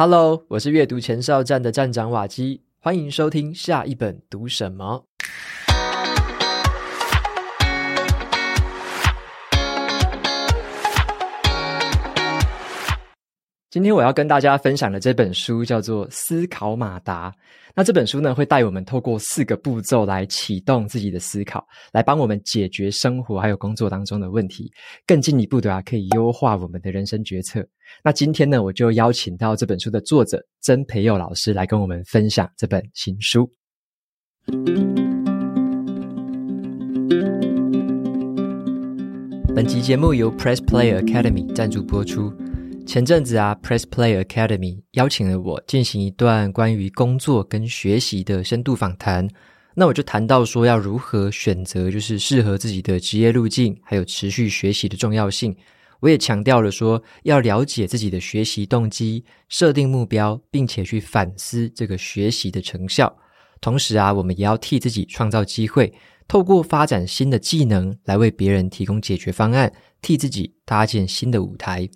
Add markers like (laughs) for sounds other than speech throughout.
Hello，我是阅读前哨站的站长瓦基，欢迎收听下一本读什么。今天我要跟大家分享的这本书叫做《思考马达》。那这本书呢，会带我们透过四个步骤来启动自己的思考，来帮我们解决生活还有工作当中的问题，更进一步的啊，可以优化我们的人生决策。那今天呢，我就邀请到这本书的作者曾培佑老师来跟我们分享这本新书。本集节目由 Press Play Academy 赞助播出。前阵子啊，Press Play Academy 邀请了我进行一段关于工作跟学习的深度访谈。那我就谈到说，要如何选择就是适合自己的职业路径，还有持续学习的重要性。我也强调了说，要了解自己的学习动机，设定目标，并且去反思这个学习的成效。同时啊，我们也要替自己创造机会，透过发展新的技能来为别人提供解决方案，替自己搭建新的舞台。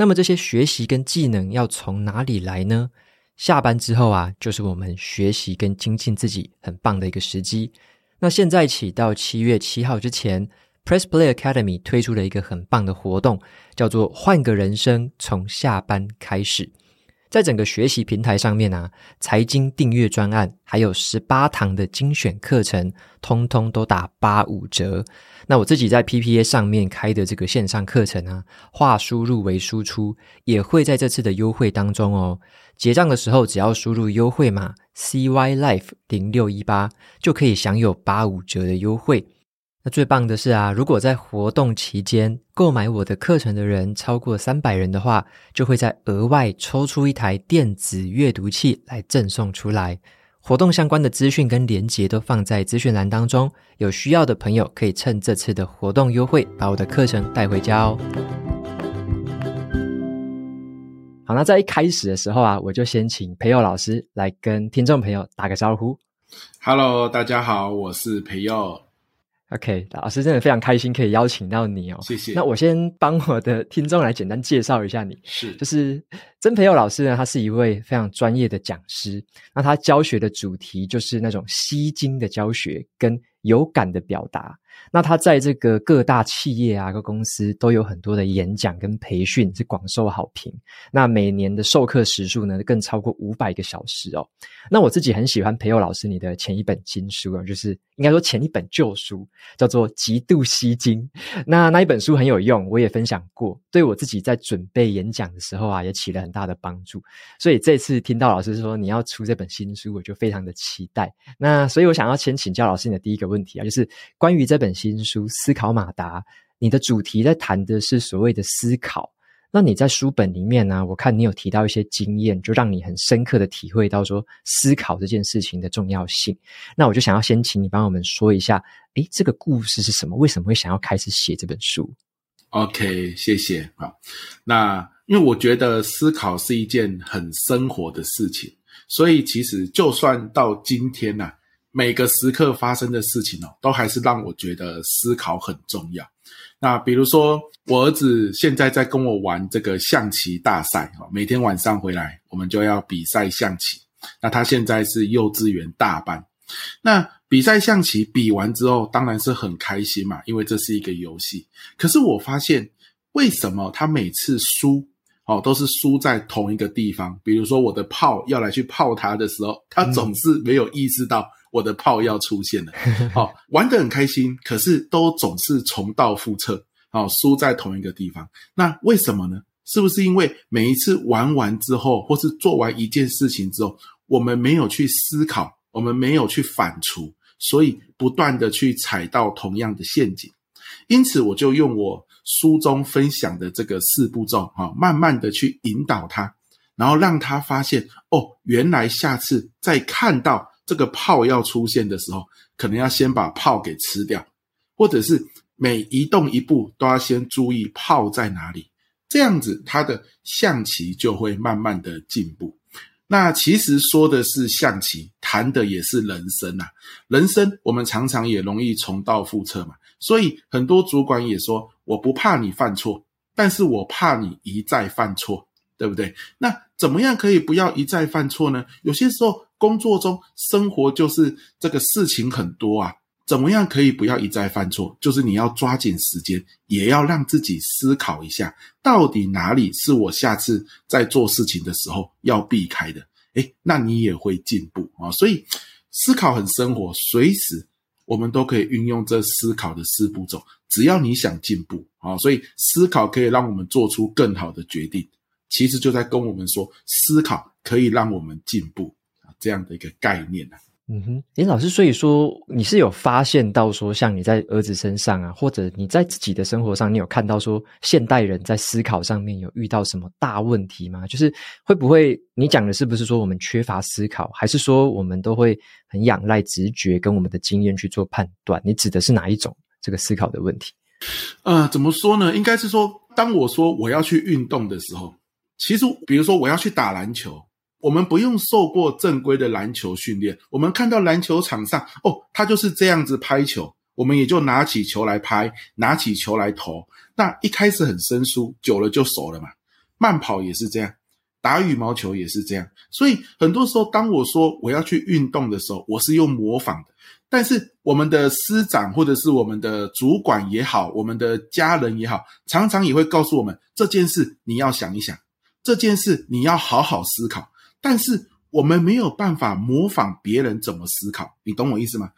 那么这些学习跟技能要从哪里来呢？下班之后啊，就是我们学习跟精进自己很棒的一个时机。那现在起到七月七号之前，Press Play Academy 推出了一个很棒的活动，叫做“换个人生，从下班开始”。在整个学习平台上面啊，财经订阅专案还有十八堂的精选课程，通通都打八五折。那我自己在 PPA 上面开的这个线上课程啊，化输入为输出，也会在这次的优惠当中哦。结账的时候，只要输入优惠码 CY Life 零六一八，就可以享有八五折的优惠。那最棒的是啊，如果在活动期间购买我的课程的人超过三百人的话，就会再额外抽出一台电子阅读器来赠送出来。活动相关的资讯跟连结都放在资讯栏当中，有需要的朋友可以趁这次的活动优惠把我的课程带回家哦。好，那在一开始的时候啊，我就先请培佑老师来跟听众朋友打个招呼。Hello，大家好，我是培佑。OK，老师真的非常开心可以邀请到你哦，谢谢。那我先帮我的听众来简单介绍一下你，是，就是曾培佑老师呢，他是一位非常专业的讲师，那他教学的主题就是那种吸睛的教学跟有感的表达。那他在这个各大企业啊、各公司都有很多的演讲跟培训，是广受好评。那每年的授课时数呢，更超过五百个小时哦。那我自己很喜欢培佑老师你的前一本新书啊，就是应该说前一本旧书，叫做《极度吸睛》。那那一本书很有用，我也分享过，对我自己在准备演讲的时候啊，也起了很大的帮助。所以这次听到老师说你要出这本新书，我就非常的期待。那所以我想要先请教老师你的第一个问题啊，就是关于这本。新书《思考马达》，你的主题在谈的是所谓的思考。那你在书本里面呢、我看你有提到一些经验，就让你很深刻的体会到说思考这件事情的重要性。那我就想要先请你帮我们说一下，诶，这个故事是什么？为什么会想要开始写这本书？OK，谢谢。好，那因为我觉得思考是一件很生活的事情，所以其实就算到今天呢、每个时刻发生的事情哦，都还是让我觉得思考很重要。那比如说，我儿子现在在跟我玩这个象棋大赛哦，每天晚上回来我们就要比赛象棋。那他现在是幼稚园大班，那比赛象棋比完之后当然是很开心嘛，因为这是一个游戏。可是我发现，为什么他每次输哦，都是输在同一个地方？比如说我的炮要来去炮他的时候，他总是没有意识到。我的炮要出现了，好，玩得很开心，可是都总是重蹈覆辙，好，输在同一个地方。那为什么呢？是不是因为每一次玩完之后，或是做完一件事情之后，我们没有去思考，我们没有去反刍，所以不断的去踩到同样的陷阱。因此，我就用我书中分享的这个四步骤，哈，慢慢的去引导他，然后让他发现，哦，原来下次再看到。这个炮要出现的时候，可能要先把炮给吃掉，或者是每移动一步都要先注意炮在哪里，这样子他的象棋就会慢慢的进步。那其实说的是象棋，谈的也是人生啊。人生我们常常也容易重蹈覆辙嘛，所以很多主管也说，我不怕你犯错，但是我怕你一再犯错。对不对？那怎么样可以不要一再犯错呢？有些时候工作中、生活就是这个事情很多啊，怎么样可以不要一再犯错？就是你要抓紧时间，也要让自己思考一下，到底哪里是我下次在做事情的时候要避开的。诶，那你也会进步啊。所以思考很生活，随时我们都可以运用这思考的四步骤。只要你想进步啊，所以思考可以让我们做出更好的决定。其实就在跟我们说，思考可以让我们进步，这样的一个概念啊。嗯哼，林老师，所以说你是有发现到说，像你在儿子身上啊，或者你在自己的生活上，你有看到说，现代人在思考上面有遇到什么大问题吗？就是会不会你讲的是不是说我们缺乏思考，还是说我们都会很仰赖直觉跟我们的经验去做判断？你指的是哪一种这个思考的问题？呃，怎么说呢？应该是说，当我说我要去运动的时候，其实比如说我要去打篮球。我们不用受过正规的篮球训练，我们看到篮球场上，哦，他就是这样子拍球，我们也就拿起球来拍，拿起球来投。那一开始很生疏，久了就熟了嘛。慢跑也是这样，打羽毛球也是这样。所以很多时候，当我说我要去运动的时候，我是用模仿的。但是我们的师长或者是我们的主管也好，我们的家人也好，常常也会告诉我们，这件事你要想一想，这件事你要好好思考。但是我们没有办法模仿别人怎么思考，你懂我意思吗？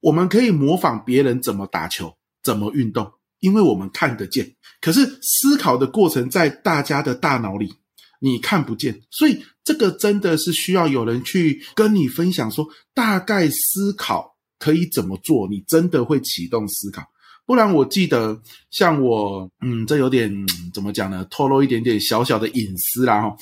我们可以模仿别人怎么打球、怎么运动，因为我们看得见。可是思考的过程在大家的大脑里，你看不见。所以这个真的是需要有人去跟你分享，说大概思考可以怎么做，你真的会启动思考。不然我记得，像我，嗯，这有点怎么讲呢？透露一点点小小的隐私啦，哈。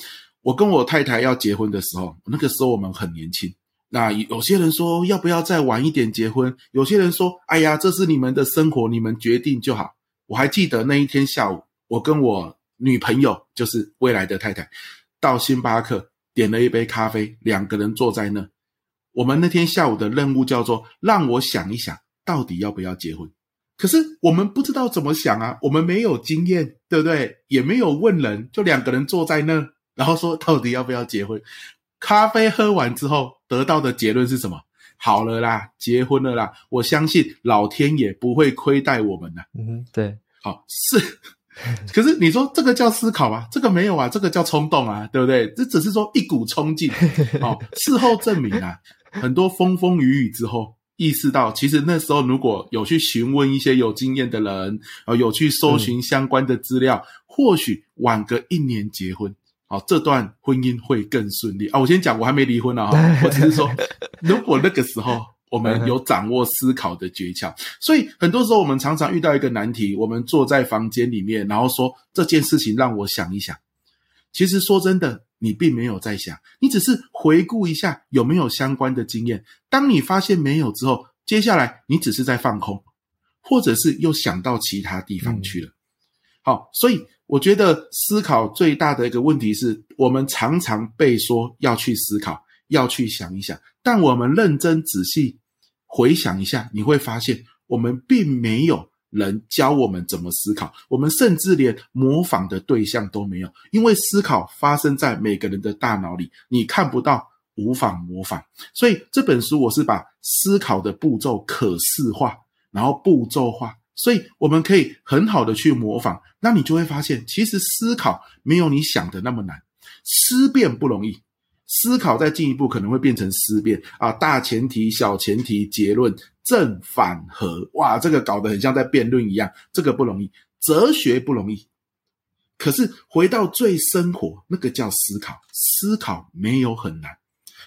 我跟我太太要结婚的时候，那个时候我们很年轻。那有些人说要不要再晚一点结婚？有些人说，哎呀，这是你们的生活，你们决定就好。我还记得那一天下午，我跟我女朋友，就是未来的太太，到星巴克点了一杯咖啡，两个人坐在那。我们那天下午的任务叫做让我想一想，到底要不要结婚。可是我们不知道怎么想啊，我们没有经验，对不对？也没有问人，就两个人坐在那。然后说到底要不要结婚？咖啡喝完之后得到的结论是什么？好了啦，结婚了啦！我相信老天爷不会亏待我们的。嗯，对，好是。可是你说这个叫思考吗？这个没有啊，这个叫冲动啊，对不对？这只是说一股冲劲。好，事后证明啊，很多风风雨雨之后，意识到其实那时候如果有去询问一些有经验的人，啊，有去搜寻相关的资料，嗯、或许晚个一年结婚。好，这段婚姻会更顺利啊！我先讲，我还没离婚呢哈。我只是说，(laughs) 如果那个时候我们有掌握思考的诀窍，所以很多时候我们常常遇到一个难题，我们坐在房间里面，然后说这件事情让我想一想。其实说真的，你并没有在想，你只是回顾一下有没有相关的经验。当你发现没有之后，接下来你只是在放空，或者是又想到其他地方去了。好，所以。我觉得思考最大的一个问题是我们常常被说要去思考，要去想一想，但我们认真仔细回想一下，你会发现我们并没有人教我们怎么思考，我们甚至连模仿的对象都没有，因为思考发生在每个人的大脑里，你看不到，无法模仿。所以这本书我是把思考的步骤可视化，然后步骤化。所以我们可以很好的去模仿，那你就会发现，其实思考没有你想的那么难，思辨不容易，思考再进一步可能会变成思辨。啊，大前提、小前提、结论、正反合，哇，这个搞得很像在辩论一样，这个不容易，哲学不容易，可是回到最生活，那个叫思考，思考没有很难，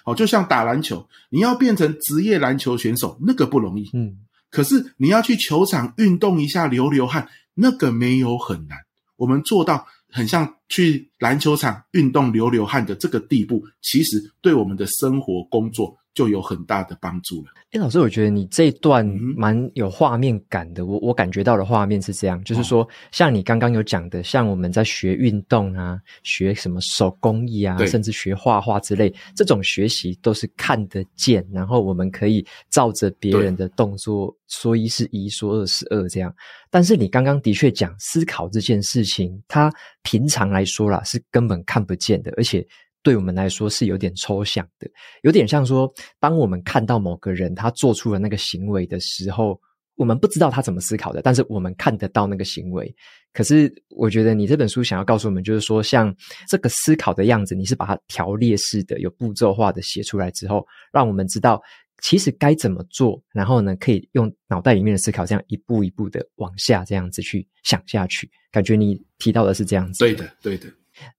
好，就像打篮球，你要变成职业篮球选手，那个不容易，嗯。可是你要去球场运动一下流流汗，那个没有很难。我们做到很像去篮球场运动流流汗的这个地步，其实对我们的生活工作就有很大的帮助了。哎，老师，我觉得你这一段蛮有画面感的。我我感觉到的画面是这样，就是说，像你刚刚有讲的，像我们在学运动啊，学什么手工艺啊，甚至学画画之类，这种学习都是看得见，然后我们可以照着别人的动作说一是一，说二是二这样。但是你刚刚的确讲思考这件事情，它平常来说啦，是根本看不见的，而且。对我们来说是有点抽象的，有点像说，当我们看到某个人他做出了那个行为的时候，我们不知道他怎么思考的，但是我们看得到那个行为。可是，我觉得你这本书想要告诉我们，就是说，像这个思考的样子，你是把它条列式的、有步骤化的写出来之后，让我们知道其实该怎么做，然后呢，可以用脑袋里面的思考，这样一步一步的往下这样子去想下去。感觉你提到的是这样子。对的，对的。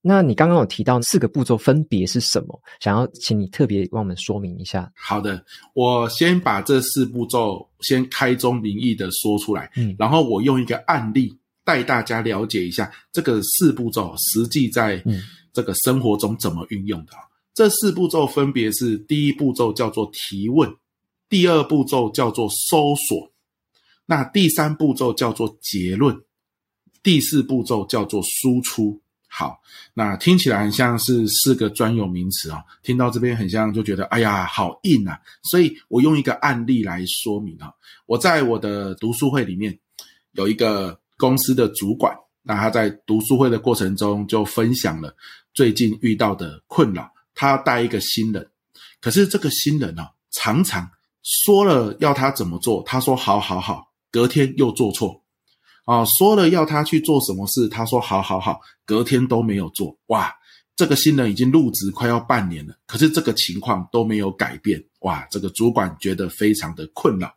那你刚刚有提到四个步骤分别是什么？想要请你特别帮我们说明一下。好的，我先把这四步骤先开宗明义的说出来，嗯，然后我用一个案例带大家了解一下这个四步骤实际在这个生活中怎么运用的。嗯，这四步骤分别是：第一步骤叫做提问，第二步骤叫做搜索，那第三步骤叫做结论，第四步骤叫做输出。好，那听起来很像是四个专有名词啊，听到这边很像就觉得，哎呀，好硬啊！所以我用一个案例来说明啊。我在我的读书会里面有一个公司的主管，那他在读书会的过程中就分享了最近遇到的困扰。他带一个新人，可是这个新人啊，常常说了要他怎么做，他说好好好，隔天又做错。啊，说了要他去做什么事，他说好好好，隔天都没有做。哇，这个新人已经入职快要半年了，可是这个情况都没有改变。哇，这个主管觉得非常的困扰。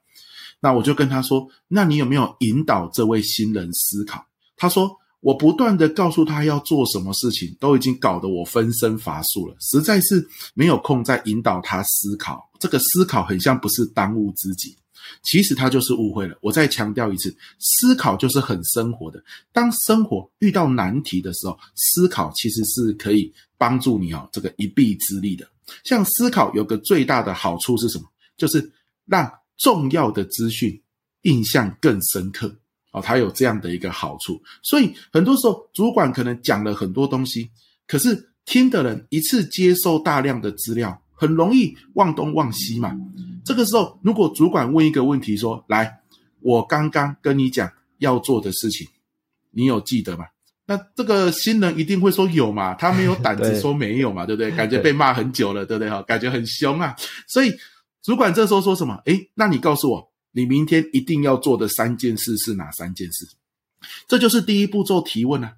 那我就跟他说，那你有没有引导这位新人思考？他说，我不断的告诉他要做什么事情，都已经搞得我分身乏术了，实在是没有空再引导他思考。这个思考很像不是当务之急。其实他就是误会了。我再强调一次，思考就是很生活的。当生活遇到难题的时候，思考其实是可以帮助你哦，这个一臂之力的。像思考有个最大的好处是什么？就是让重要的资讯印象更深刻哦。它有这样的一个好处。所以很多时候，主管可能讲了很多东西，可是听的人一次接受大量的资料。很容易忘东忘西嘛。这个时候，如果主管问一个问题说：“来，我刚刚跟你讲要做的事情，你有记得吗？”那这个新人一定会说有嘛，他没有胆子说没有嘛，对，对不对？(laughs) 感觉被骂很久了，对不对？哈，感觉很凶啊。所以主管这时候说什么？诶，那你告诉我，你明天一定要做的三件事是哪三件事？这就是第一步骤提问啊。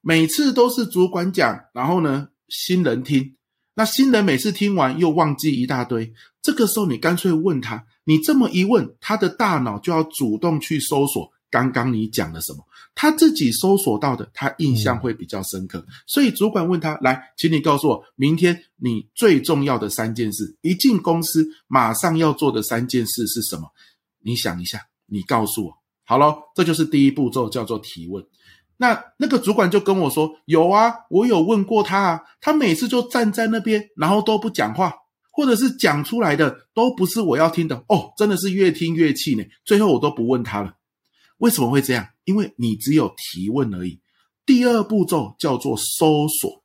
每次都是主管讲，然后呢，新人听。那新人每次听完又忘记一大堆，这个时候你干脆问他，你这么一问，他的大脑就要主动去搜索刚刚你讲了什么，他自己搜索到的，他印象会比较深刻。嗯。所以主管问他，来，请你告诉我，明天你最重要的三件事，一进公司马上要做的三件事是什么？你想一下，你告诉我。好咯，这就是第一步骤，叫做提问。那那个主管就跟我说：“有啊，我有问过他啊，他每次就站在那边，然后都不讲话，或者是讲出来的都不是我要听的哦，真的是越听越气呢。最后我都不问他了。为什么会这样？因为你只有提问而已。第二步骤叫做搜索，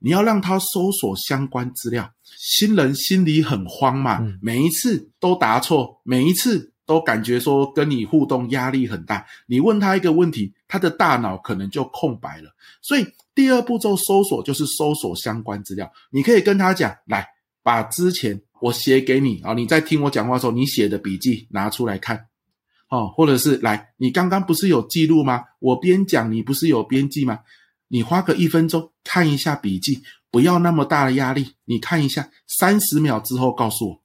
你要让他搜索相关资料。新人心里很慌嘛，每一次都答错，每一次。”都感觉说跟你互动压力很大，你问他一个问题，他的大脑可能就空白了。所以第二步骤搜索就是搜索相关资料。你可以跟他讲，来把之前我写给你啊，你在听我讲话的时候，你写的笔记拿出来看，哦，或者是来，你刚刚不是有记录吗？我边讲你不是有边记吗？你花个一分钟看一下笔记，不要那么大的压力，你看一下，三十秒之后告诉我，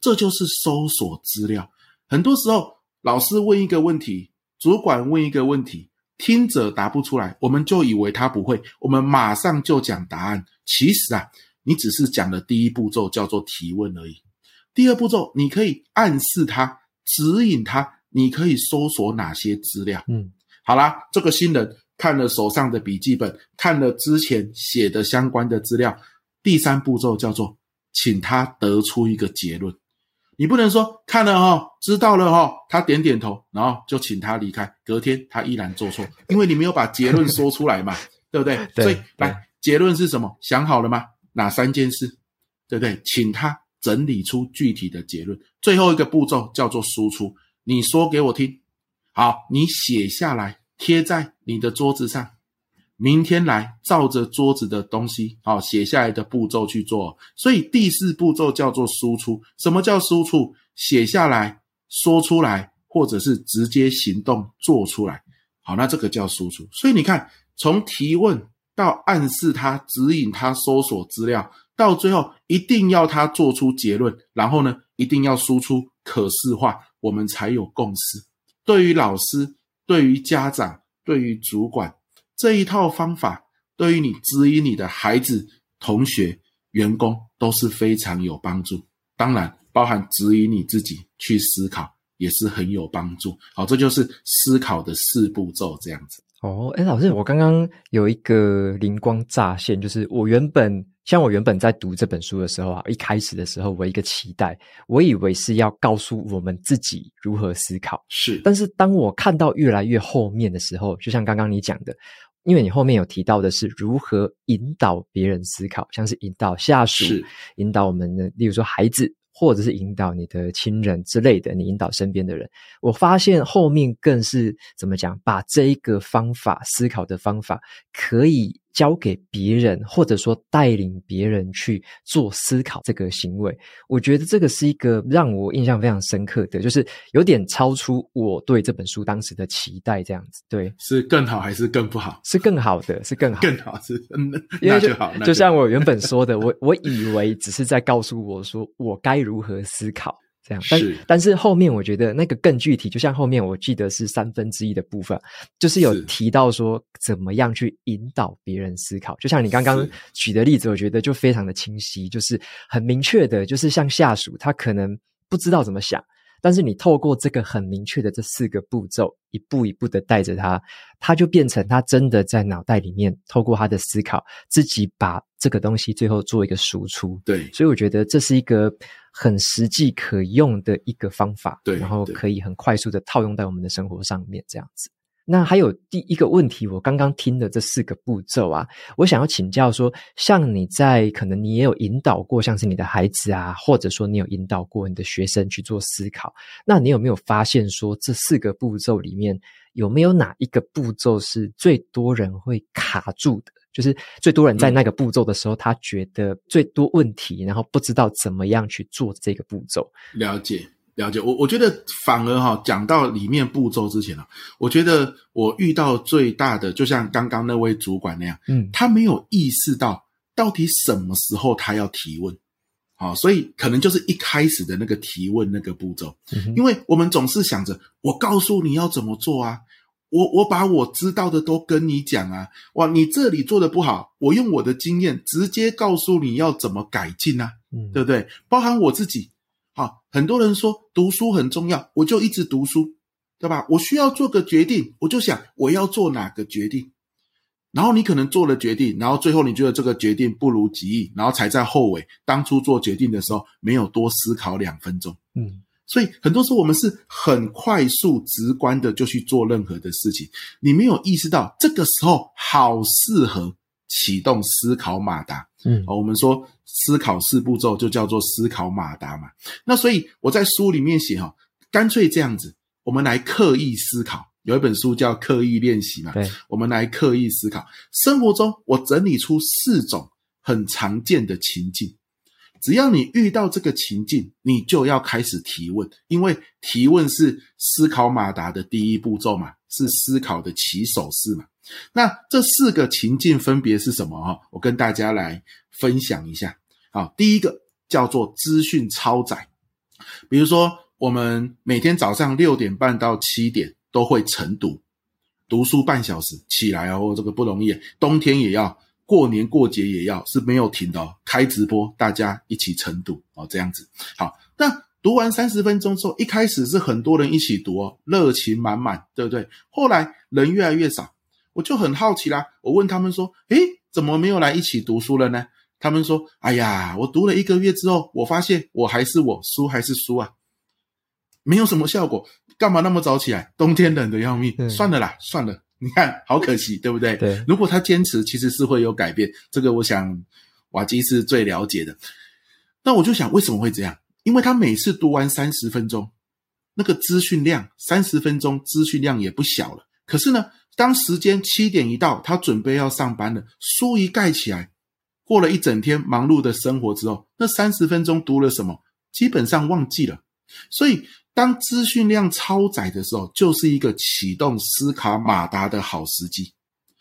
这就是搜索资料。很多时候，老师问一个问题，主管问一个问题，听者答不出来，我们就以为他不会，我们马上就讲答案。其实啊，你只是讲了第一步骤，叫做提问而已。第二步骤，你可以暗示他，指引他，你可以搜索哪些资料。嗯，好啦，这个新人看了手上的笔记本，看了之前写的相关的资料。第三步骤叫做请他得出一个结论。你不能说看了哈，知道了哈，他点点头，然后就请他离开。隔天他依然做错，(laughs) 因为你没有把结论说出来嘛，对不对？(laughs) 对，所以来，结论是什么？想好了吗？哪三件事？对不对？请他整理出具体的结论。最后一个步骤叫做输出，你说给我听。好，你写下来，贴在你的桌子上。明天来照着桌子的东西，好，写下来的步骤去做。所以第四步骤叫做输出。什么叫输出？写下来，说出来，或者是直接行动做出来。好，那这个叫输出。所以你看，从提问到暗示他、指引他搜索资料，到最后一定要他做出结论，然后呢，一定要输出可视化，我们才有共识。对于老师，对于家长，对于主管。这一套方法对于你指引你的孩子、同学、员工都是非常有帮助。当然，包含指引你自己去思考也是很有帮助。好，这就是思考的四步骤，这样子。哦，诶，老师，我刚刚有一个灵光乍现，就是我原本像我原本在读这本书的时候啊，一开始的时候，我一个期待，我以为是要告诉我们自己如何思考。是，但是当我看到越来越后面的时候，就像刚刚你讲的。因为你后面有提到的是如何引导别人思考，像是引导下属，引导我们的，例如说孩子，或者是引导你的亲人之类的，你引导身边的人。我发现后面更是怎么讲，把这一个方法思考的方法可以。交给别人，或者说带领别人去做思考这个行为，我觉得这个是一个让我印象非常深刻的，就是有点超出我对这本书当时的期待，这样子。对，是更好还是更不好？是更好的，是更好，更好是，那就好。就像我原本说的，我 (laughs) 我以为只是在告诉我说我该如何思考。这样，但是。但是后面我觉得那个更具体，就像后面我记得是三分之一的部分，就是有提到说怎么样去引导别人思考。就像你刚刚举的例子，我觉得就非常的清晰，就是很明确的，就是像下属他可能不知道怎么想，但是你透过这个很明确的这四个步骤，一步一步的带着他，他就变成他真的在脑袋里面透过他的思考，自己把这个东西最后做一个输出。对，所以我觉得这是一个。很实际可用的一个方法，对，然后可以很快速的套用在我们的生活上面，这样子。那还有第一个问题，我刚刚听的这四个步骤啊，我想要请教说，像你在可能你也有引导过，像是你的孩子啊，或者说你有引导过你的学生去做思考，那你有没有发现说，这四个步骤里面有没有哪一个步骤是最多人会卡住的？就是最多人在那个步骤的时候，嗯、他觉得最多问题，然后不知道怎么样去做这个步骤。了解，了解。我我觉得反而哈，讲到里面步骤之前啊，我觉得我遇到最大的，就像刚刚那位主管那样，嗯，他没有意识到到底什么时候他要提问，好，所以可能就是一开始的那个提问那个步骤，嗯，因为我们总是想着我告诉你要怎么做啊。我我把我知道的都跟你讲啊，哇，你这里做的不好，我用我的经验直接告诉你要怎么改进啊，嗯，对不对？包含我自己，好，很多人说读书很重要，我就一直读书，对吧？我需要做个决定，我就想我要做哪个决定，然后你可能做了决定，然后最后你觉得这个决定不如己意，然后才在后悔当初做决定的时候没有多思考两分钟，嗯。所以很多时候我们是很快速、直观的就去做任何的事情，你没有意识到这个时候好适合启动思考马达。嗯，我们说思考四步骤就叫做思考马达嘛。那所以我在书里面写哈，干脆这样子，我们来刻意思考。有一本书叫《刻意练习》嘛，对，我们来刻意思考。生活中我整理出四种很常见的情境。只要你遇到这个情境，你就要开始提问，因为提问是思考马达的第一步骤嘛，是思考的起手式嘛。那这四个情境分别是什么？哈，我跟大家来分享一下。好，第一个叫做资讯超载，比如说我们每天早上六点半到七点都会晨读，读书半小时，起来哦，这个不容易，冬天也要。过年过节也要是没有停的哦，开直播，大家一起晨读哦，这样子。好，那读完三十分钟之后，一开始是很多人一起读哦，热情满满，对不对？后来人越来越少，我就很好奇啦。我问他们说：“诶，怎么没有来一起读书了呢？”他们说：“哎呀，我读了一个月之后，我发现我还是我，书还是书啊，没有什么效果。干嘛那么早起来？冬天冷的要命，算了啦，算了。你看，好可惜，对不对？对。如果他坚持，其实是会有改变。这个，我想瓦基是最了解的。那我就想，为什么会这样？因为他每次读完三十分钟，那个资讯量，三十分钟资讯量也不小了。可是呢，当时间七点一到，他准备要上班了，书一盖起来。过了一整天忙碌的生活之后，那三十分钟读了什么？基本上忘记了。所以，当资讯量超载的时候，就是一个启动斯卡马达的好时机。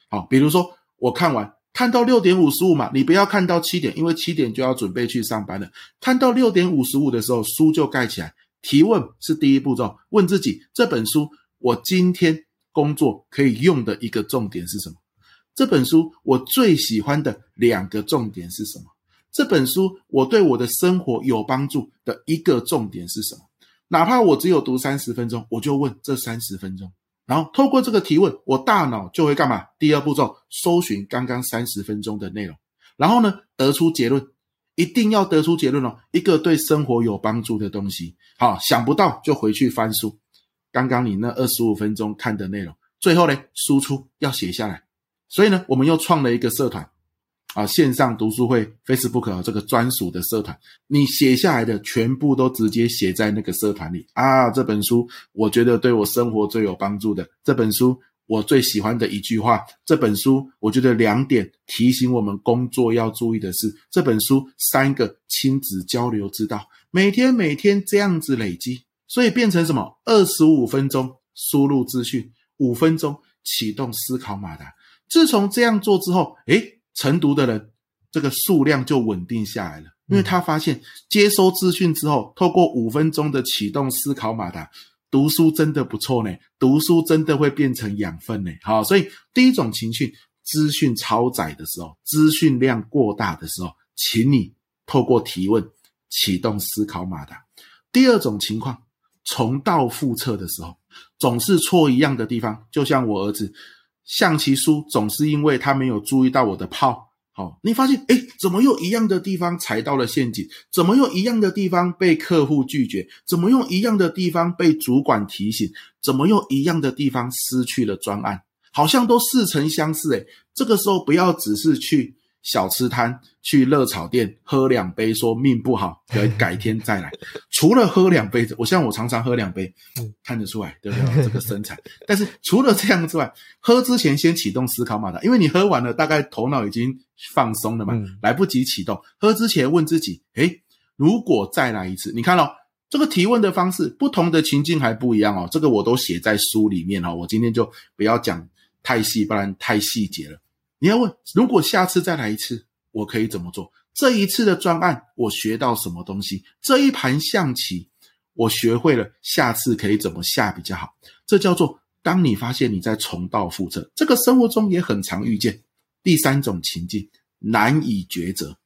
好，比如说我看完，看到六点五十五嘛，你不要看到七点，因为七点就要准备去上班了。看到六点五十五的时候，书就盖起来。提问是第一步骤，问自己这本书我今天工作可以用的一个重点是什么？这本书我最喜欢的两个重点是什么？这本书我对我的生活有帮助的一个重点是什么？哪怕我只有读三十分钟，我就问这三十分钟，然后透过这个提问，我大脑就会干嘛？第二步骤，搜寻刚刚三十分钟的内容，然后呢，得出结论，一定要得出结论哦，一个对生活有帮助的东西。好，想不到就回去翻书，刚刚你那二十五分钟看的内容，最后呢，输出要写下来。所以呢，我们又创了一个社团，啊，线上读书会 Facebook 这个专属的社团，你写下来的全部都直接写在那个社团里啊。这本书我觉得对我生活最有帮助的，这本书我最喜欢的一句话，这本书我觉得两点提醒我们工作要注意的是，这本书三个亲子交流之道，每天每天这样子累积，所以变成什么？二十五分钟输入资讯，五分钟启动思考马达。自从这样做之后，诶，晨读的人这个数量就稳定下来了，因为他发现接收资讯之后，透过五分钟的启动思考马达，读书真的不错呢，读书真的会变成养分呢。好，所以第一种情绪，资讯超载的时候，资讯量过大的时候，请你透过提问启动思考马达。第二种情况，重蹈覆辙的时候，总是错一样的地方，就像我儿子。象棋输总是因为他没有注意到我的炮。好，你发现，哎，怎么又一样的地方踩到了陷阱？怎么又一样的地方被客户拒绝？怎么又一样的地方被主管提醒？怎么又一样的地方失去了专案？好像都似曾相识。诶，这个时候不要只是去。小吃摊去热炒店喝两杯，说命不好，改改天再来。除了喝两杯，我像我常常喝两杯，看得出来，对不对？这个身材。但是除了这样之外，喝之前先启动思考马达，因为你喝完了，大概头脑已经放松了嘛，来不及启动。喝之前问自己，诶，如果再来一次，你看哦，这个提问的方式，不同的情境还不一样哦。这个我都写在书里面哦，我今天就不要讲太细，不然太细节了。你要问，如果下次再来一次，我可以怎么做？这一次的专案，我学到什么东西？这一盘象棋，我学会了，下次可以怎么下比较好？这叫做，当你发现你在重蹈覆辙，这个生活中也很常遇见。第三种情境，难以抉择，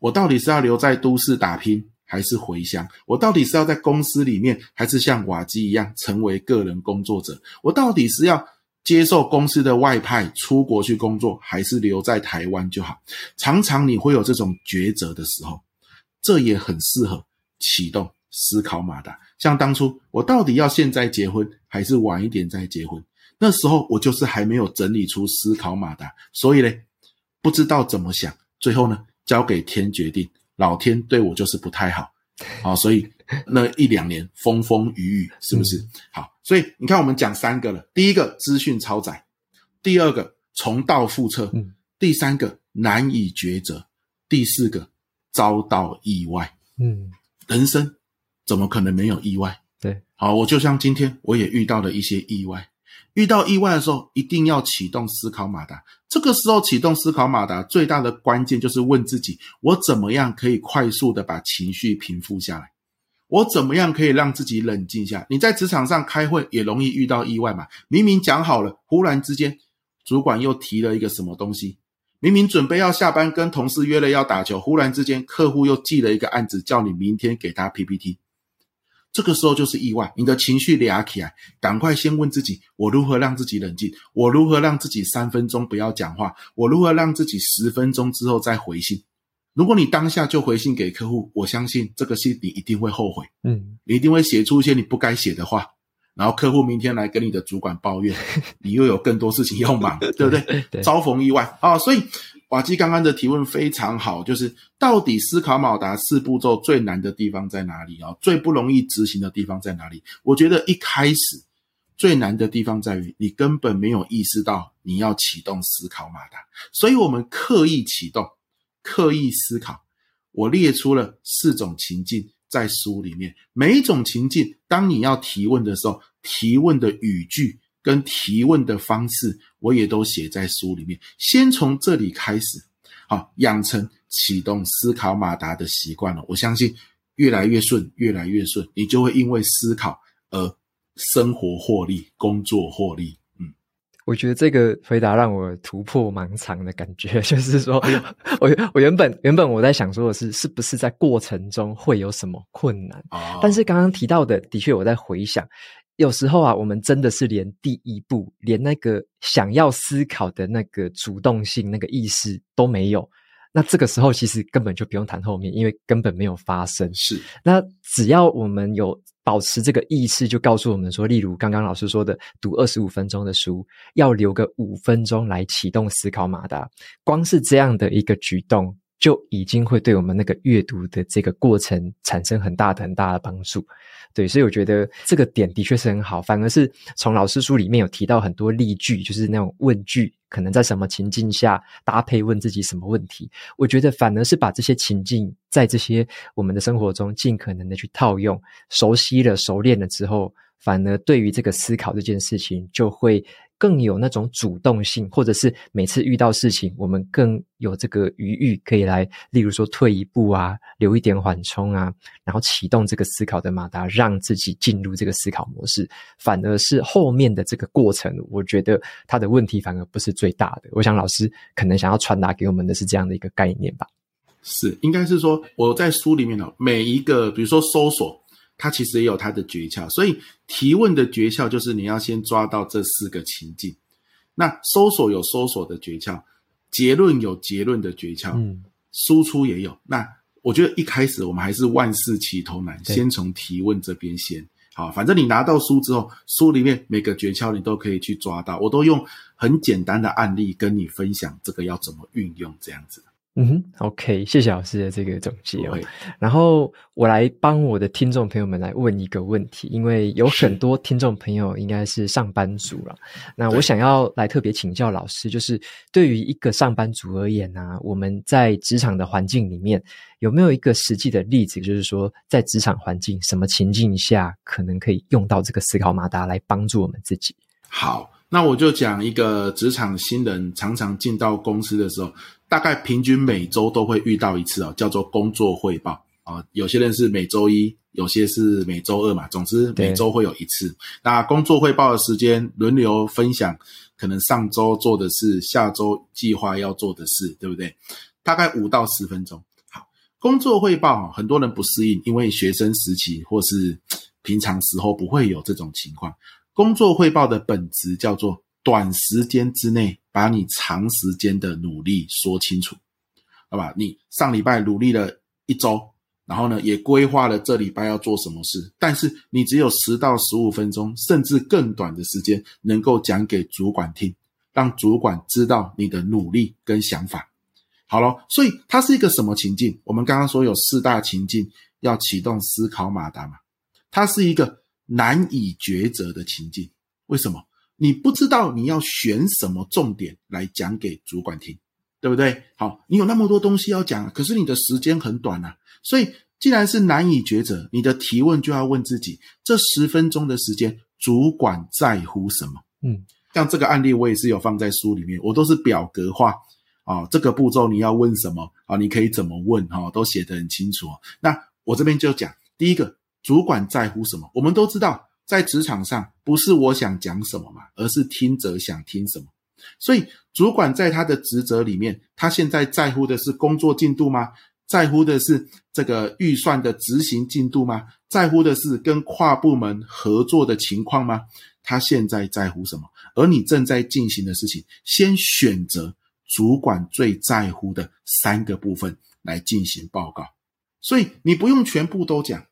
我到底是要留在都市打拼，还是回乡？我到底是要在公司里面，还是像瓦基一样成为个人工作者？我到底是要接受公司的外派，出国去工作，还是留在台湾就好？常常你会有这种抉择的时候，这也很适合启动思考马达。像当初我到底要现在结婚，还是晚一点再结婚？那时候我就是还没有整理出思考马达，所以呢，不知道怎么想，最后呢，交给天决定。老天对我就是不太好，好，所以那一两年风风雨雨，是不是？嗯、好。所以你看，我们讲三个了。第一个资讯超载，第二个重蹈覆辙，嗯，第三个难以抉择，第四个遭到意外。嗯，人生怎么可能没有意外？对，好，我就像今天我也遇到了一些意外。遇到意外的时候，一定要启动思考马达。这个时候启动思考马达最大的关键就是问自己：我怎么样可以快速的把情绪平复下来？我怎么样可以让自己冷静下？你在职场上开会也容易遇到意外嘛？明明讲好了，忽然之间主管又提了一个什么东西？明明准备要下班跟同事约了要打球，忽然之间客户又寄了一个案子，叫你明天给他 PPT。这个时候就是意外，你的情绪俩起来，赶快先问自己：我如何让自己冷静？我如何让自己三分钟不要讲话？我如何让自己十分钟之后再回信？如果你当下就回信给客户，我相信这个信你一定会后悔，嗯，你一定会写出一些你不该写的话，然后客户明天来跟你的主管抱怨，(laughs) 你又有更多事情要忙，(laughs) 对不对？对，遭逢意外啊，所以瓦基刚刚的提问非常好，就是到底思考马达四步骤最难的地方在哪里啊？最不容易执行的地方在哪里？我觉得一开始最难的地方在于你根本没有意识到你要启动思考马达，所以我们刻意启动。刻意思考，我列出了四种情境在书里面。每一种情境，当你要提问的时候，提问的语句跟提问的方式，我也都写在书里面。先从这里开始，好，养成启动思考马达的习惯了。我相信越来越顺，越来越顺，你就会因为思考而生活获利，工作获利。我觉得这个回答让我突破盲肠的感觉，(laughs) 就是说，我我原本原本我在想说的是，是不是在过程中会有什么困难？哦，但是刚刚提到的，的确我在回想，有时候啊，我们真的是连第一步，连那个想要思考的那个主动性、那个意识都没有。那这个时候其实根本就不用谈后面，因为根本没有发生。是，那只要我们有。保持这个意识，就告诉我们说，例如刚刚老师说的，读二十五分钟的书，要留个五分钟来启动思考马达。光是这样的一个举动，就已经会对我们那个阅读的这个过程产生很大的很大的帮助。对，所以我觉得这个点的确是很好。反而是从老师书里面有提到很多例句，就是那种问句。可能在什么情境下搭配问自己什么问题？我觉得反而是把这些情境在这些我们的生活中尽可能的去套用，熟悉了、熟练了之后，反而对于这个思考这件事情就会。更有那种主动性，或者是每次遇到事情，我们更有这个余裕可以来，例如说退一步啊，留一点缓冲啊，然后启动这个思考的马达，让自己进入这个思考模式。反而是后面的这个过程，我觉得他的问题反而不是最大的。我想老师可能想要传达给我们的是这样的一个概念吧？是，应该是说我在书里面呢，每一个比如说搜索。它其实也有它的诀窍，所以提问的诀窍就是你要先抓到这四个情境。那搜索有搜索的诀窍，结论有结论的诀窍，嗯，输出也有。那我觉得一开始我们还是万事起头难，先从提问这边先。好，反正你拿到书之后，书里面每个诀窍你都可以去抓到，我都用很简单的案例跟你分享这个要怎么运用这样子。嗯哼，OK，谢谢老师的这个总结哦。然后我来帮我的听众朋友们来问一个问题，因为有很多听众朋友应该是上班族了。那我想要来特别请教老师，就是对于一个上班族而言呢、啊，我们在职场的环境里面有没有一个实际的例子，就是说在职场环境什么情境下可能可以用到这个思考马达来帮助我们自己？好，那我就讲一个职场新人常常进到公司的时候。大概平均每周都会遇到一次哦，叫做工作汇报啊。有些人是每周一，有些是每周二嘛。总之每周会有一次。那工作汇报的时间轮流分享，可能上周做的事，下周计划要做的事，对不对？大概五到十分钟。好，工作汇报很多人不适应，因为学生时期或是平常时候不会有这种情况。工作汇报的本质叫做。短时间之内把你长时间的努力说清楚，好吧？你上礼拜努力了一周，然后呢，也规划了这礼拜要做什么事，但是你只有十到十五分钟，甚至更短的时间，能够讲给主管听，让主管知道你的努力跟想法。好了，所以它是一个什么情境？我们刚刚说有四大情境要启动思考马达嘛，它是一个难以抉择的情境。为什么？你不知道你要选什么重点来讲给主管听，对不对？好，你有那么多东西要讲，可是你的时间很短啊。所以，既然是难以抉择，你的提问就要问自己：这十分钟的时间，主管在乎什么？嗯，像这个案例，我也是有放在书里面，我都是表格化啊。这个步骤你要问什么啊？你可以怎么问？哈，都写得很清楚。那我这边就讲第一个，主管在乎什么？我们都知道。在职场上，不是我想讲什么嘛，而是听者想听什么。所以，主管在他的职责里面，他现在在乎的是工作进度吗？在乎的是这个预算的执行进度吗？在乎的是跟跨部门合作的情况吗？他现在在乎什么？而你正在进行的事情，先选择主管最在乎的三个部分，来进行报告。所以你不用全部都讲，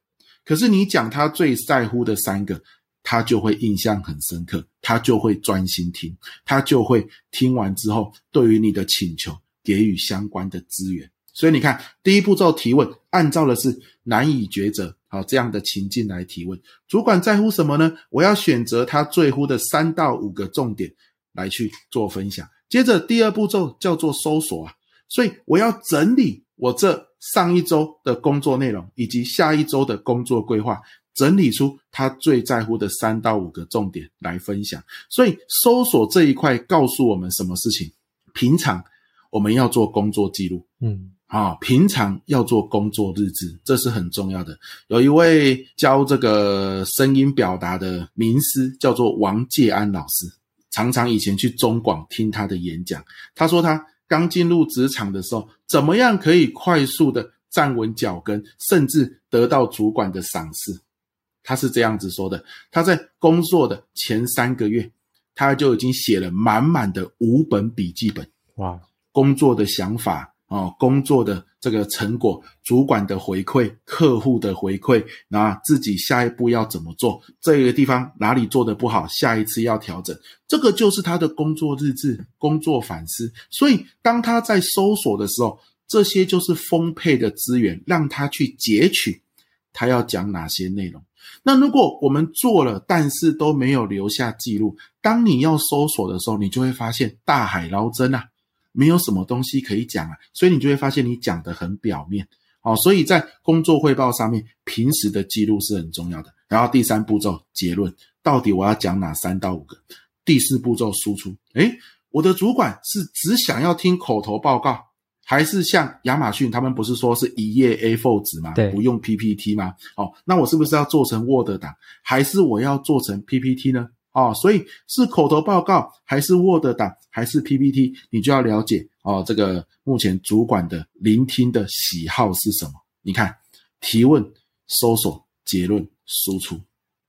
可是你讲他最在乎的三个，他就会印象很深刻，他就会专心听，他就会听完之后，对于你的请求给予相关的资源。所以你看，第一步骤提问，按照的是难以抉择，好，这样的情境来提问。主管在乎什么呢？我要选择他最乎的三到五个重点来去做分享。接着第二步骤叫做搜索啊，所以我要整理我这上一周的工作内容以及下一周的工作规划，整理出他最在乎的三到五个重点来分享。所以搜索这一块告诉我们什么事情？平常我们要做工作记录，嗯。啊，平常要做工作日志，这是很重要的。有一位教这个声音表达的名师，叫做王介安老师，常常以前去中广听他的演讲。他说他刚进入职场的时候，怎么样可以快速的站稳脚跟，甚至得到主管的赏识。他是这样子说的：他在工作的前三个月，他就已经写了满满的五本笔记本。哇，工作的想法。哦，工作的这个成果，主管的回馈，客户的回馈，那自己下一步要怎么做？这个地方哪里做得不好，下一次要调整。这个就是他的工作日志、工作反思。所以，当他在搜索的时候，这些就是丰沛的资源，让他去截取他要讲哪些内容。那如果我们做了，但是都没有留下记录，当你要搜索的时候，你就会发现大海捞针啊。没有什么东西可以讲啊，所以你就会发现你讲的很表面，好，所以在工作汇报上面，平时的记录是很重要的。然后第三步骤结论，到底我要讲哪三到五个？第四步骤输出，诶，我的主管是只想要听口头报告，还是像亚马逊他们不是说是一页 A4 纸吗？对，不用 PPT 吗？哦，那我是不是要做成 Word 档，还是我要做成 PPT 呢？哦，所以是口头报告还是 Word 档还是 PPT，你就要了解哦。这个目前主管的聆听的喜好是什么？你看，提问、搜索、结论、输出，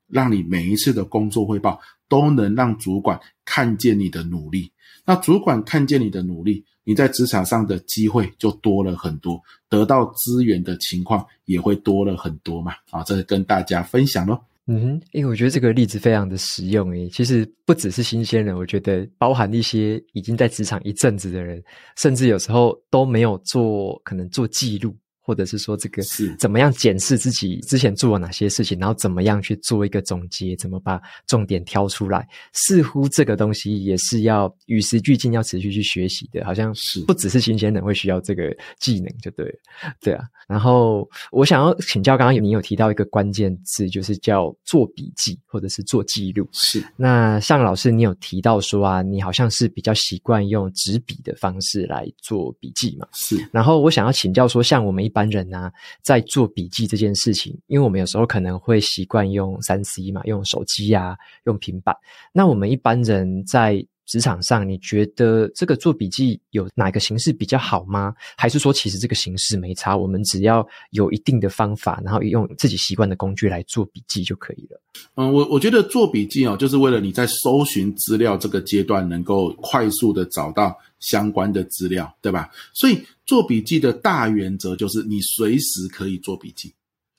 让你每一次的工作汇报都能让主管看见你的努力。那主管看见你的努力，你在职场上的机会就多了很多，得到资源的情况也会多了很多嘛。啊，这是跟大家分享咯。嗯，因为我觉得这个例子非常的实用诶。其实不只是新鲜人，我觉得包含一些已经在职场一阵子的人，甚至有时候都没有做，可能做记录。或者是说这个是怎么样检视自己之前做了哪些事情，然后怎么样去做一个总结，怎么把重点挑出来？似乎这个东西也是要与时俱进，要持续去学习的。好像是不只是新鲜人会需要这个技能，就对了，对啊。然后我想要请教，刚刚你有提到一个关键字，就是叫做笔记或者是做记录。是。那像老师，你有提到说啊，你好像是比较习惯用纸笔的方式来做笔记嘛？是。然后我想要请教说，像我们一一般人呢、啊，在做笔记这件事情，因为我们有时候可能会习惯用三 C 嘛，用手机啊，用平板。那我们一般人在职场上，你觉得这个做笔记有哪个形式比较好吗？还是说，其实这个形式没差，我们只要有一定的方法，然后用自己习惯的工具来做笔记就可以了？嗯，我我觉得做笔记哦，就是为了你在搜寻资料这个阶段，能够快速的找到相关的资料，对吧？所以。做笔记的大原则就是你随时可以做笔记。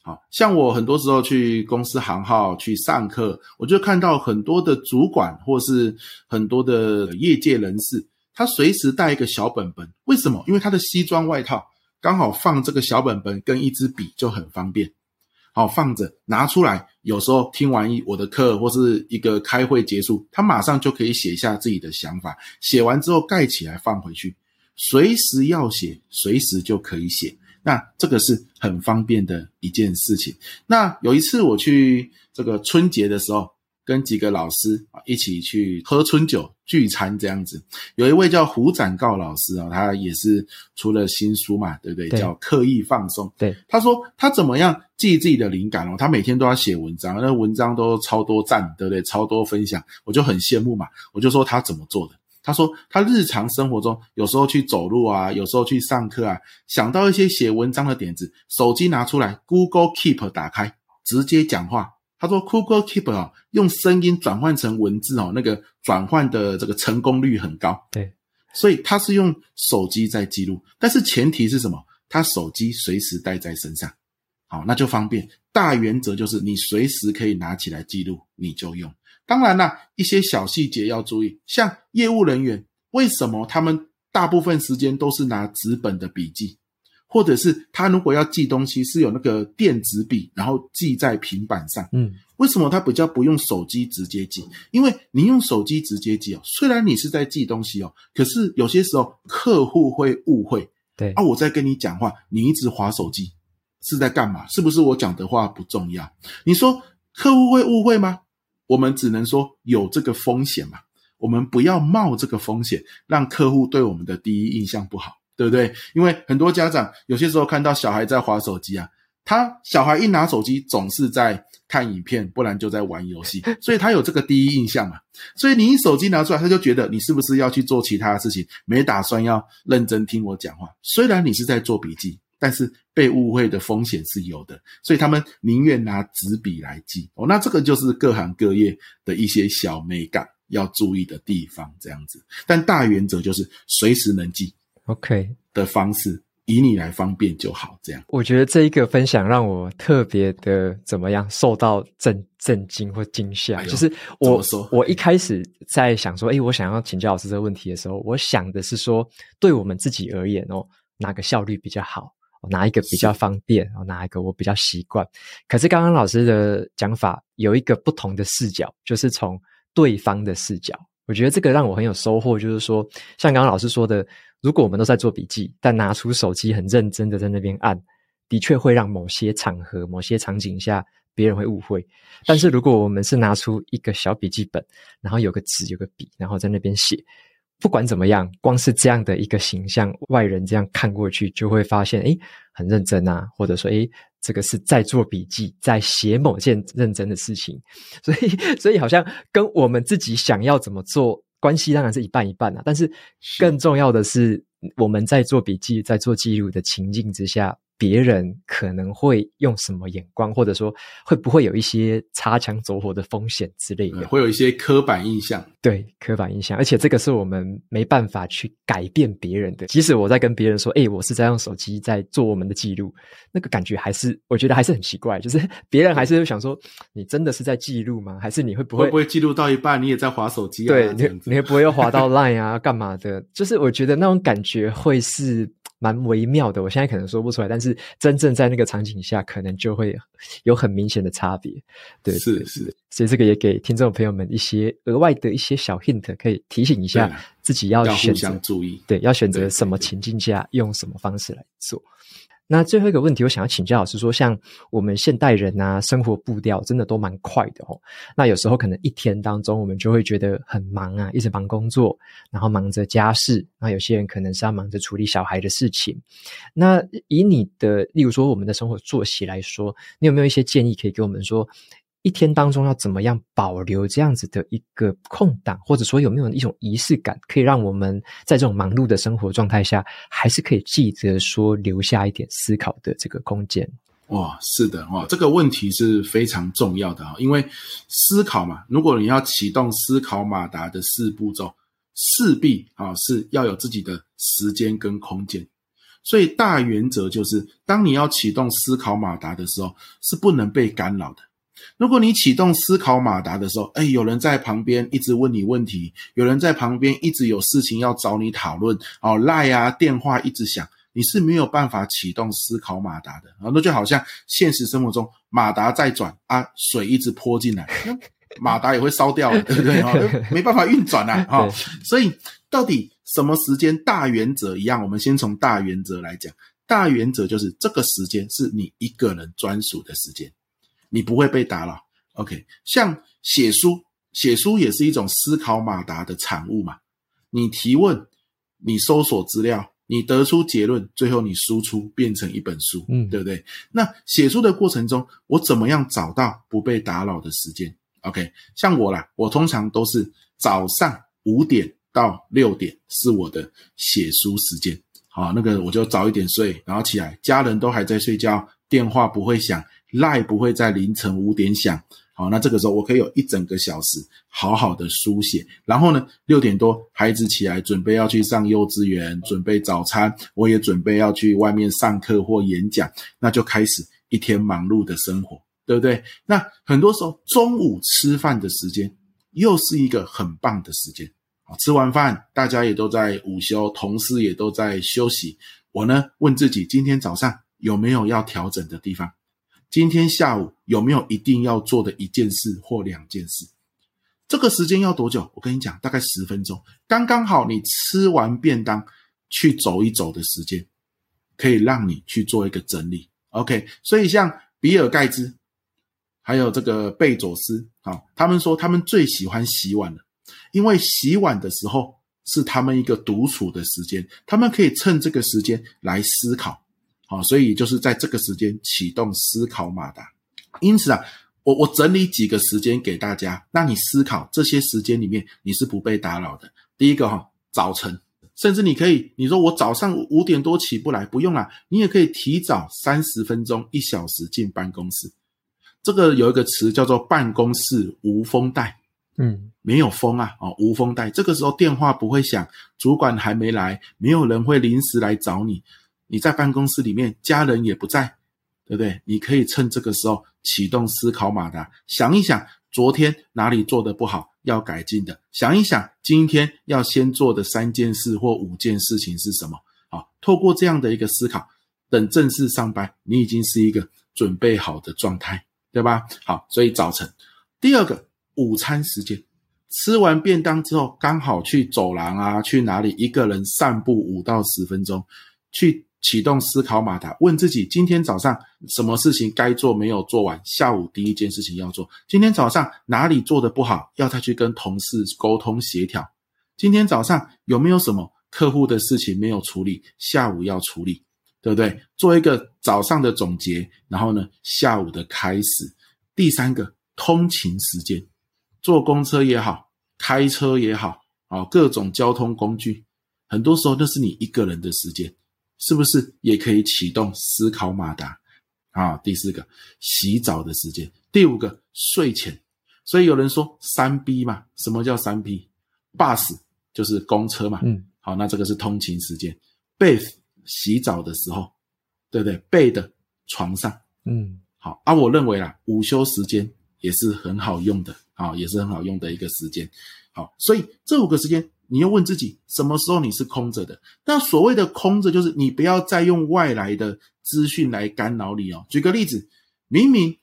好，像我很多时候去公司行号去上课，我就看到很多的主管或是很多的业界人士，他随时带一个小本本。为什么？因为他的西装外套刚好放这个小本本跟一支笔就很方便。好，放着拿出来，有时候听完一我的课或是一个开会结束，他马上就可以写下自己的想法。写完之后盖起来放回去。随时要写，随时就可以写。那这个是很方便的一件事情。那有一次我去这个春节的时候，跟几个老师啊一起去喝春酒聚餐这样子。有一位叫胡展告老师啊，他也是出了新书嘛，对不对？对。叫刻意放松。对。他说他怎么样记自己的灵感哦？他每天都要写文章，那文章都超多赞，对不对？超多分享，我就很羡慕嘛。我就说他怎么做的？他说，他日常生活中有时候去走路啊，有时候去上课啊，想到一些写文章的点子，手机拿出来，Google Keep 打开，直接讲话。他说，Google Keep 啊，用声音转换成文字哦，那个转换的这个成功率很高。对，所以他是用手机在记录，但是前提是什么？他手机随时带在身上，好，那就方便。大原则就是你随时可以拿起来记录，你就用。当然啦，一些小细节要注意，像业务人员，为什么他们大部分时间都是拿纸本的笔记，或者是他如果要记东西是有那个电子笔，然后记在平板上，嗯，为什么他比较不用手机直接记？因为你用手机直接记哦，虽然你是在记东西哦，可是有些时候客户会误会。对啊，我在跟你讲话，你一直划手机，是在干嘛？是不是我讲的话不重要？你说客户会误会吗？我们只能说有这个风险嘛，我们不要冒这个风险，让客户对我们的第一印象不好，对不对？因为很多家长有些时候看到小孩在滑手机啊，他小孩一拿手机总是在看影片，不然就在玩游戏，所以他有这个第一印象嘛。所以你一手机拿出来，他就觉得你是不是要去做其他的事情，没打算要认真听我讲话。虽然你是在做笔记，但是被误会的风险是有的，所以他们宁愿拿纸笔来记。哦，那这个就是各行各业的一些小美感要注意的地方，这样子。但大原则就是随时能记，OK 的方式。以你来方便就好，这样。我觉得这一个分享让我特别的怎么样，受到震震惊或惊吓。哎、就是我我一开始在想说，诶，我想要请教老师这个问题的时候，我想的是说，对我们自己而言哦，哪个效率比较好，哪一个比较方便，然后，哪一个我比较习惯。可是刚刚老师的讲法有一个不同的视角，就是从对方的视角，我觉得这个让我很有收获。就是说，像刚刚老师说的。如果我们都在做笔记，但拿出手机很认真的在那边按，的确会让某些场合、某些场景下别人会误会。但是如果我们是拿出一个小笔记本，然后有个纸、有个笔，然后在那边写，不管怎么样，光是这样的一个形象，外人这样看过去就会发现，诶，很认真啊，或者说，诶，这个是在做笔记，在写某件认真的事情。(laughs) 所以，所以好像跟我们自己想要怎么做。关系当然是一半一半啊，但是更重要的是我们在做笔记、在做记录的情境之下。别人可能会用什么眼光，或者说会不会有一些擦枪走火的风险之类的，会有一些刻板印象。对，刻板印象，而且这个是我们没办法去改变别人的。即使我在跟别人说：“哎，我是在用手机在做我们的记录”，那个感觉还是我觉得还是很奇怪。就是 (laughs) 别人还是会想说：“你真的是在记录吗？还是你会不会会不会记录到一半你也在划手机啊？”对，你你会不会又划到 Line 啊？(laughs) 干嘛的？就是我觉得那种感觉会是。蛮微妙的，我现在可能说不出来，但是真正在那个场景下，可能就会有很明显的差别。对，是是，所以这个也给听众朋友们一些额外的一些小 hint，可以提醒一下自己要选择，注意，对，要选择什么情境下用什么方式来做。那最后一个问题，我想要请教老师说，像我们现代人啊，生活步调真的都蛮快的哦。那有时候可能一天当中，我们就会觉得很忙啊，一直忙工作，然后忙着家事。那有些人可能是要忙着处理小孩的事情。那以你的，例如说我们的生活作息来说，你有没有一些建议可以给我们说？一天当中要怎么样保留这样子的一个空档，或者说有没有一种仪式感，可以让我们在这种忙碌的生活状态下，还是可以记得说留下一点思考的这个空间？哇，是的，哇，这个问题是非常重要的啊，因为思考嘛，如果你要启动思考马达的四步骤，势必啊是要有自己的时间跟空间，所以大原则就是，当你要启动思考马达的时候，是不能被干扰的。如果你启动思考马达的时候，哎，有人在旁边一直问你问题，有人在旁边一直有事情要找你讨论，哦，赖啊，电话一直响，你是没有办法启动思考马达的啊。那就好像现实生活中马达在转啊，水一直泼进来，(laughs) 马达也会烧掉了，对不对？啊，没办法运转啊。啊，所以到底什么时间？大原则一样，我们先从大原则来讲，大原则就是这个时间是你一个人专属的时间。你不会被打扰，OK？像写书，写书也是一种思考马达的产物嘛。你提问，你搜索资料，你得出结论，最后你输出变成一本书，嗯，对不对？那写书的过程中，我怎么样找到不被打扰的时间？OK？像我啦，我通常都是早上五点到六点是我的写书时间。好，那个我就早一点睡，然后起来，家人都还在睡觉，电话不会响。赖不会在凌晨五点响，好，那这个时候我可以有一整个小时好好的书写。然后呢，六点多孩子起来准备要去上幼稚园，准备早餐，我也准备要去外面上课或演讲，那就开始一天忙碌的生活，对不对？那很多时候中午吃饭的时间又是一个很棒的时间。好，吃完饭大家也都在午休，同事也都在休息。我呢，问自己今天早上有没有要调整的地方？今天下午有没有一定要做的一件事或两件事？这个时间要多久？我跟你讲，大概十分钟，刚刚好。你吃完便当去走一走的时间，可以让你去做一个整理。OK，所以像比尔盖茨，还有这个贝佐斯，啊，他们说他们最喜欢洗碗了，因为洗碗的时候是他们一个独处的时间，他们可以趁这个时间来思考。好，所以就是在这个时间启动思考马达。因此啊，我我整理几个时间给大家，让你思考这些时间里面你是不被打扰的。第一个哈，早晨，甚至你可以，你说我早上五点多起不来，不用啦，你也可以提早三十分钟、一小时进办公室。这个有一个词叫做办公室无风带，嗯，没有风啊，哦，无风带。这个时候电话不会响，主管还没来，没有人会临时来找你。你在办公室里面，家人也不在，对不对？你可以趁这个时候启动思考马达，想一想昨天哪里做的不好，要改进的；想一想今天要先做的三件事或五件事情是什么。好，透过这样的一个思考，等正式上班，你已经是一个准备好的状态，对吧？好，所以早晨，第二个午餐时间，吃完便当之后，刚好去走廊啊，去哪里？一个人散步五到十分钟，去。启动思考马达，问自己：今天早上什么事情该做没有做完？下午第一件事情要做。今天早上哪里做得不好，要再去跟同事沟通协调。今天早上有没有什么客户的事情没有处理？下午要处理，对不对？做一个早上的总结，然后呢，下午的开始。第三个，通勤时间，坐公车也好，开车也好，啊，各种交通工具，很多时候那是你一个人的时间。是不是也可以启动思考马达？啊，第四个洗澡的时间，第五个睡前。所以有人说三 B 嘛，什么叫三 B？Bus 就是公车嘛，嗯，好，那这个是通勤时间。Bath 洗澡的时候，对不对？Bed 床上，嗯，好啊，我认为啊，午休时间也是很好用的，啊，也是很好用的一个时间。好，所以这五个时间。你要问自己，什么时候你是空着的？那所谓的空着，就是你不要再用外来的资讯来干扰你哦。举个例子，明明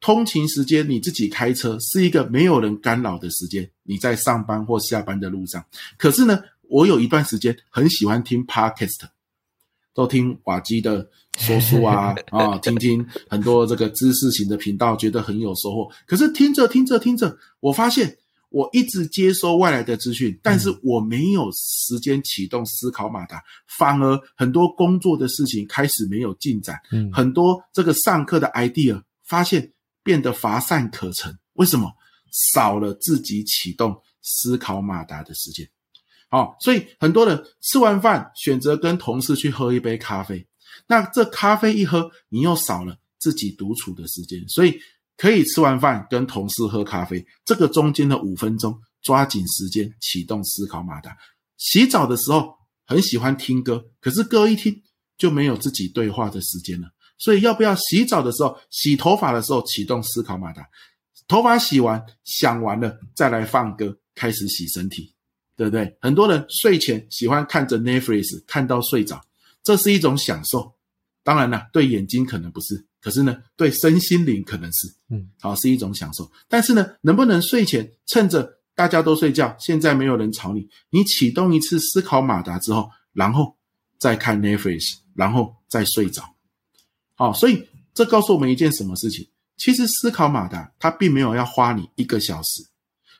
通勤时间你自己开车是一个没有人干扰的时间，你在上班或下班的路上。可是呢，我有一段时间很喜欢听 Podcast，都听瓦基的说书啊啊，(laughs) 听听很多这个知识型的频道，觉得很有收获。可是听着听着听着，我发现。我一直接收外来的资讯，但是我没有时间启动思考马达，反而很多工作的事情开始没有进展，嗯，很多这个上课的 idea 发现变得乏善可陈。为什么？少了自己启动思考马达的时间。好，所以很多人吃完饭选择跟同事去喝一杯咖啡，那这咖啡一喝，你又少了自己独处的时间，所以。可以吃完饭跟同事喝咖啡，这个中间的五分钟，抓紧时间启动思考马达。洗澡的时候很喜欢听歌，可是歌一听就没有自己对话的时间了。所以要不要洗澡的时候、洗头发的时候启动思考马达？头发洗完想完了再来放歌，开始洗身体，对不对？很多人睡前喜欢看着 Netflix 看到睡着，这是一种享受。当然了，对眼睛可能不是。可是呢，对身心灵可能是，嗯，好，是一种享受。但是呢，能不能睡前趁着大家都睡觉，现在没有人吵你，你启动一次思考马达之后，然后再看 Netflix，然后再睡着。好，所以这告诉我们一件什么事情？其实思考马达它并没有要花你一个小时，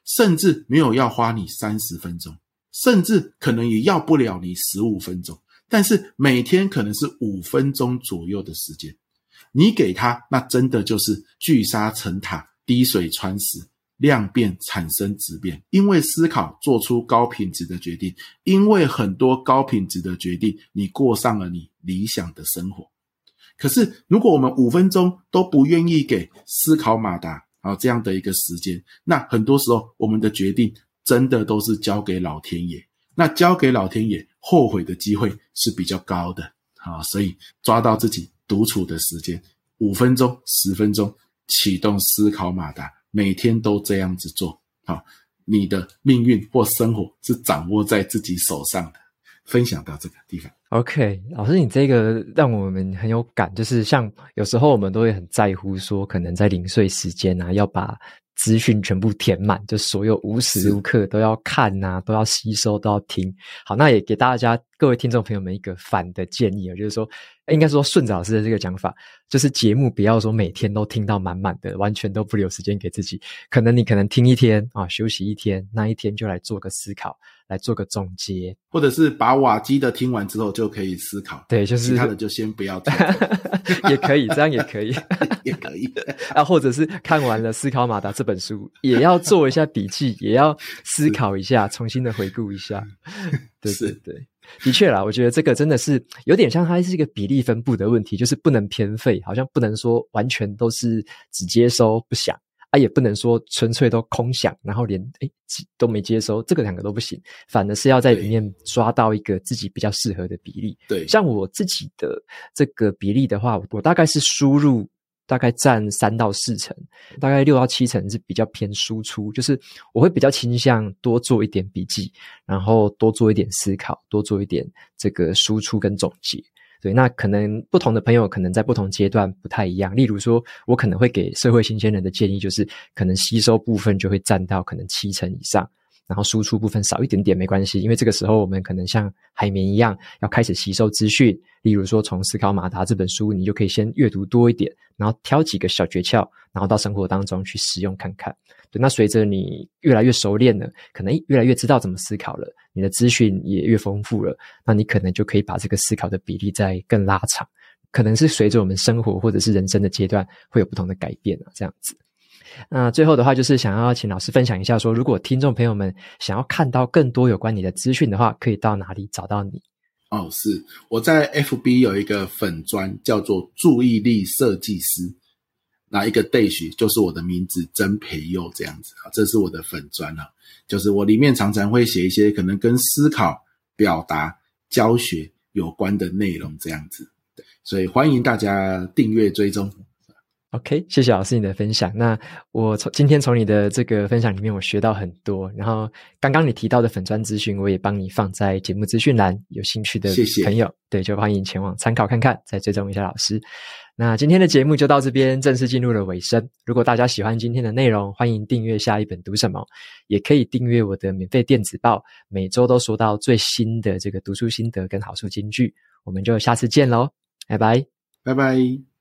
甚至没有要花你三十分钟，甚至可能也要不了你十五分钟，但是每天可能是五分钟左右的时间。你给他，那真的就是聚沙成塔，滴水穿石，量变产生质变。因为思考做出高品质的决定，因为很多高品质的决定，你过上了你理想的生活。可是，如果我们五分钟都不愿意给思考马达啊这样的一个时间。那很多时候我们的决定真的都是交给老天爷，那交给老天爷，后悔的机会是比较高的啊。所以抓到自己独处的时间，五分钟、十分钟，启动思考马达，每天都这样子做好。你的命运或生活是掌握在自己手上的。分享到这个地方。OK，老师，你这个让我们很有感，就是像有时候我们都会很在乎，说可能在零碎时间啊，要把资讯全部填满，就所有无时无刻都要看啊，都要吸收，都要听。好，那也给大家各位听众朋友们一个反的建议啊，就是说。应该说，顺着老师的这个讲法，就是节目不要说每天都听到满满的，完全都不留时间给自己。可能你可能听一天啊，休息一天，那一天就来做个思考，来做个总结，或者是把瓦基的听完之后就可以思考。对，就是其他的就先不要听，(laughs) 也可以，这样也可以 (laughs) (laughs) 也可以。啊，或者是看完了《思考马达》这本书，也要做一下笔记，也要思考一下，重新的回顾一下。对对对。的确啦，我觉得这个真的是有点像，它是一个比例分布的问题，就是不能偏废，好像不能说完全都是只接收不想啊，也不能说纯粹都空想，然后连诶都没接收，这个两个都不行，反而是要在里面抓到一个自己比较适合的比例。对，像我自己的这个比例的话，我大概是输入。大概占三到四成，大概六到七成是比较偏输出，就是我会比较倾向多做一点笔记，然后多做一点思考，多做一点这个输出跟总结。对，那可能不同的朋友可能在不同阶段不太一样。例如说，我可能会给社会新鲜人的建议就是，可能吸收部分就会占到可能七成以上。然后输出部分少一点点没关系，因为这个时候我们可能像海绵一样，要开始吸收资讯。例如说，从《思考马达》这本书，你就可以先阅读多一点，然后挑几个小诀窍，然后到生活当中去使用看看。对，那随着你越来越熟练了，可能越来越知道怎么思考了，你的资讯也越丰富了，那你可能就可以把这个思考的比例再更拉长。可能是随着我们生活或者是人生的阶段会有不同的改变啊，这样子。那最后的话，就是想要请老师分享一下说，如果听众朋友们想要看到更多有关你的资讯的话，可以到哪里找到你？哦，是。我在 FB 有一个粉专叫做注意力设计师，那一个 dash 就是我的名字曾培佑这样子。啊，这是我的粉专啊，就是我里面常常会写一些可能跟思考、表达、教学有关的内容这样子，所以欢迎大家订阅追踪。OK，谢谢老师你的分享。那我从今天从你的这个分享里面，我学到很多。然后刚刚你提到的粉专资讯，我也帮你放在节目资讯栏。有兴趣的朋友，谢谢。对，就欢迎前往参考看看，再追踪一下老师。那今天的节目就到这边，正式进入了尾声。如果大家喜欢今天的内容，欢迎订阅下一本读什么，也可以订阅我的免费电子报，每周都收到最新的这个读书心得跟好书金句。我们就下次见喽，拜拜，拜拜。